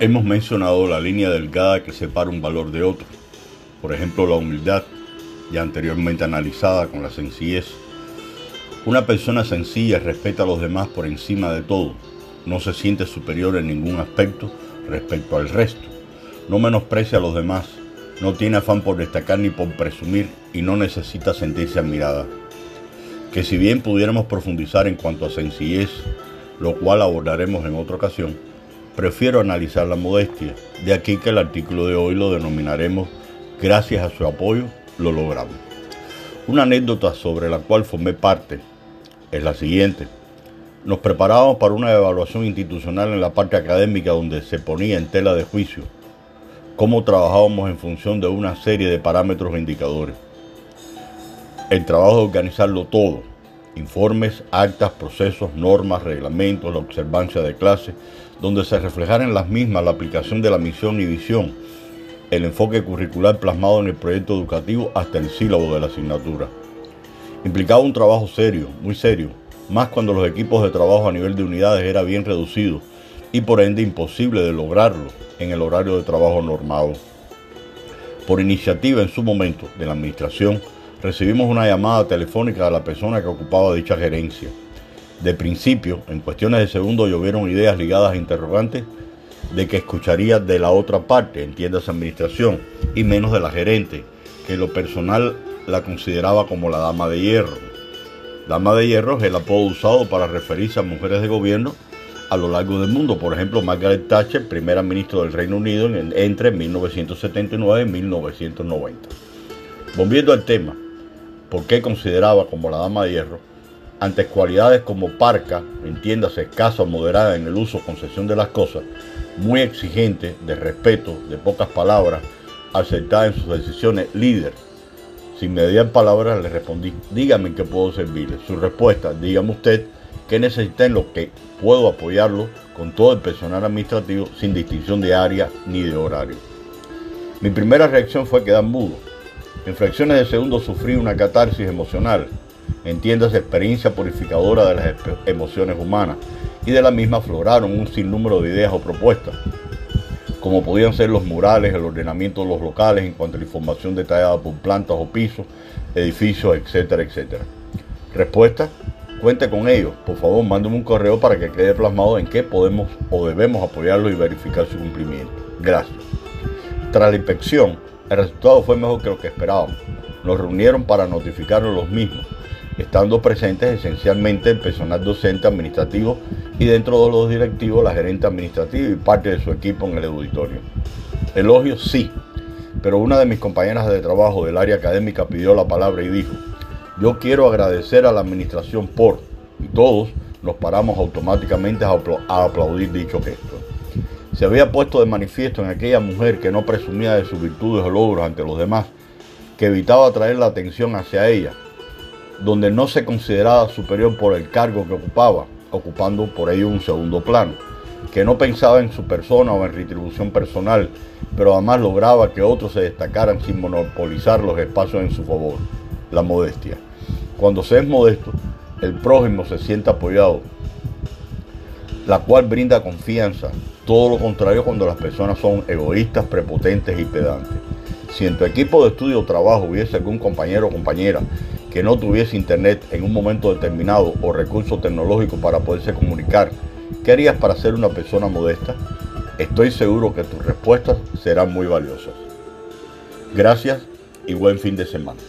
Hemos mencionado la línea delgada que separa un valor de otro, por ejemplo la humildad, ya anteriormente analizada con la sencillez. Una persona sencilla respeta a los demás por encima de todo, no se siente superior en ningún aspecto respecto al resto, no menosprecia a los demás, no tiene afán por destacar ni por presumir y no necesita sentirse admirada. Que si bien pudiéramos profundizar en cuanto a sencillez, lo cual abordaremos en otra ocasión, prefiero analizar la modestia, de aquí que el artículo de hoy lo denominaremos Gracias a su apoyo lo logramos. Una anécdota sobre la cual formé parte es la siguiente. Nos preparábamos para una evaluación institucional en la parte académica donde se ponía en tela de juicio cómo trabajábamos en función de una serie de parámetros e indicadores. El trabajo de organizarlo todo, informes, actas, procesos, normas, reglamentos, la observancia de clases, donde se reflejara en las mismas la aplicación de la misión y visión, el enfoque curricular plasmado en el proyecto educativo hasta el sílabo de la asignatura. Implicaba un trabajo serio, muy serio, más cuando los equipos de trabajo a nivel de unidades era bien reducido y por ende imposible de lograrlo en el horario de trabajo normado. Por iniciativa en su momento de la administración, recibimos una llamada telefónica a la persona que ocupaba dicha gerencia. De principio, en cuestiones de segundo llovieron ideas ligadas a interrogantes de que escucharía de la otra parte, entiendas administración, y menos de la gerente, que lo personal la consideraba como la dama de hierro. Dama de hierro es el apodo usado para referirse a mujeres de gobierno a lo largo del mundo. Por ejemplo, Margaret Thatcher, primera ministra del Reino Unido entre 1979 y 1990. Volviendo al tema, ¿por qué consideraba como la dama de hierro? Ante cualidades como parca, entiéndase, escasa o moderada en el uso o concesión de las cosas, muy exigente, de respeto, de pocas palabras, acertada en sus decisiones, líder. Sin mediar palabras le respondí, dígame en qué puedo servirle. Su respuesta, dígame usted qué necesita en lo que puedo apoyarlo con todo el personal administrativo sin distinción de área ni de horario. Mi primera reacción fue quedar mudo. En fracciones de segundo sufrí una catarsis emocional, entiéndase experiencia purificadora de las emociones humanas, y de la misma afloraron un sinnúmero de ideas o propuestas, como podían ser los murales, el ordenamiento de los locales en cuanto a la información detallada por plantas o pisos, edificios, etcétera, etcétera. Respuesta, cuente con ellos. Por favor, mándeme un correo para que quede plasmado en qué podemos o debemos apoyarlo y verificar su cumplimiento. Gracias. Tras la inspección, el resultado fue mejor que lo que esperábamos. Nos reunieron para notificarnos los mismos estando presentes esencialmente el personal docente administrativo y dentro de los directivos la gerente administrativa y parte de su equipo en el auditorio. Elogios sí, pero una de mis compañeras de trabajo del área académica pidió la palabra y dijo, yo quiero agradecer a la administración por, y todos nos paramos automáticamente a, aplaudir dicho gesto. Se había puesto de manifiesto en aquella mujer que no presumía de sus virtudes o logros ante los demás, que evitaba atraer la atención hacia ella, donde no se consideraba superior por el cargo que ocupaba, ocupando por ello un segundo plano, que no pensaba en su persona o en retribución personal, pero además lograba que otros se destacaran sin monopolizar los espacios en su favor, la modestia. Cuando se es modesto, el prójimo se siente apoyado, la cual brinda confianza, todo lo contrario cuando las personas son egoístas, prepotentes y pedantes. Si en tu equipo de estudio o trabajo hubiese algún compañero o compañera que no tuviese internet en un momento determinado o recursos tecnológicos para poderse comunicar, ¿qué harías para ser una persona modesta? Estoy seguro que tus respuestas serán muy valiosas. Gracias y buen fin de semana.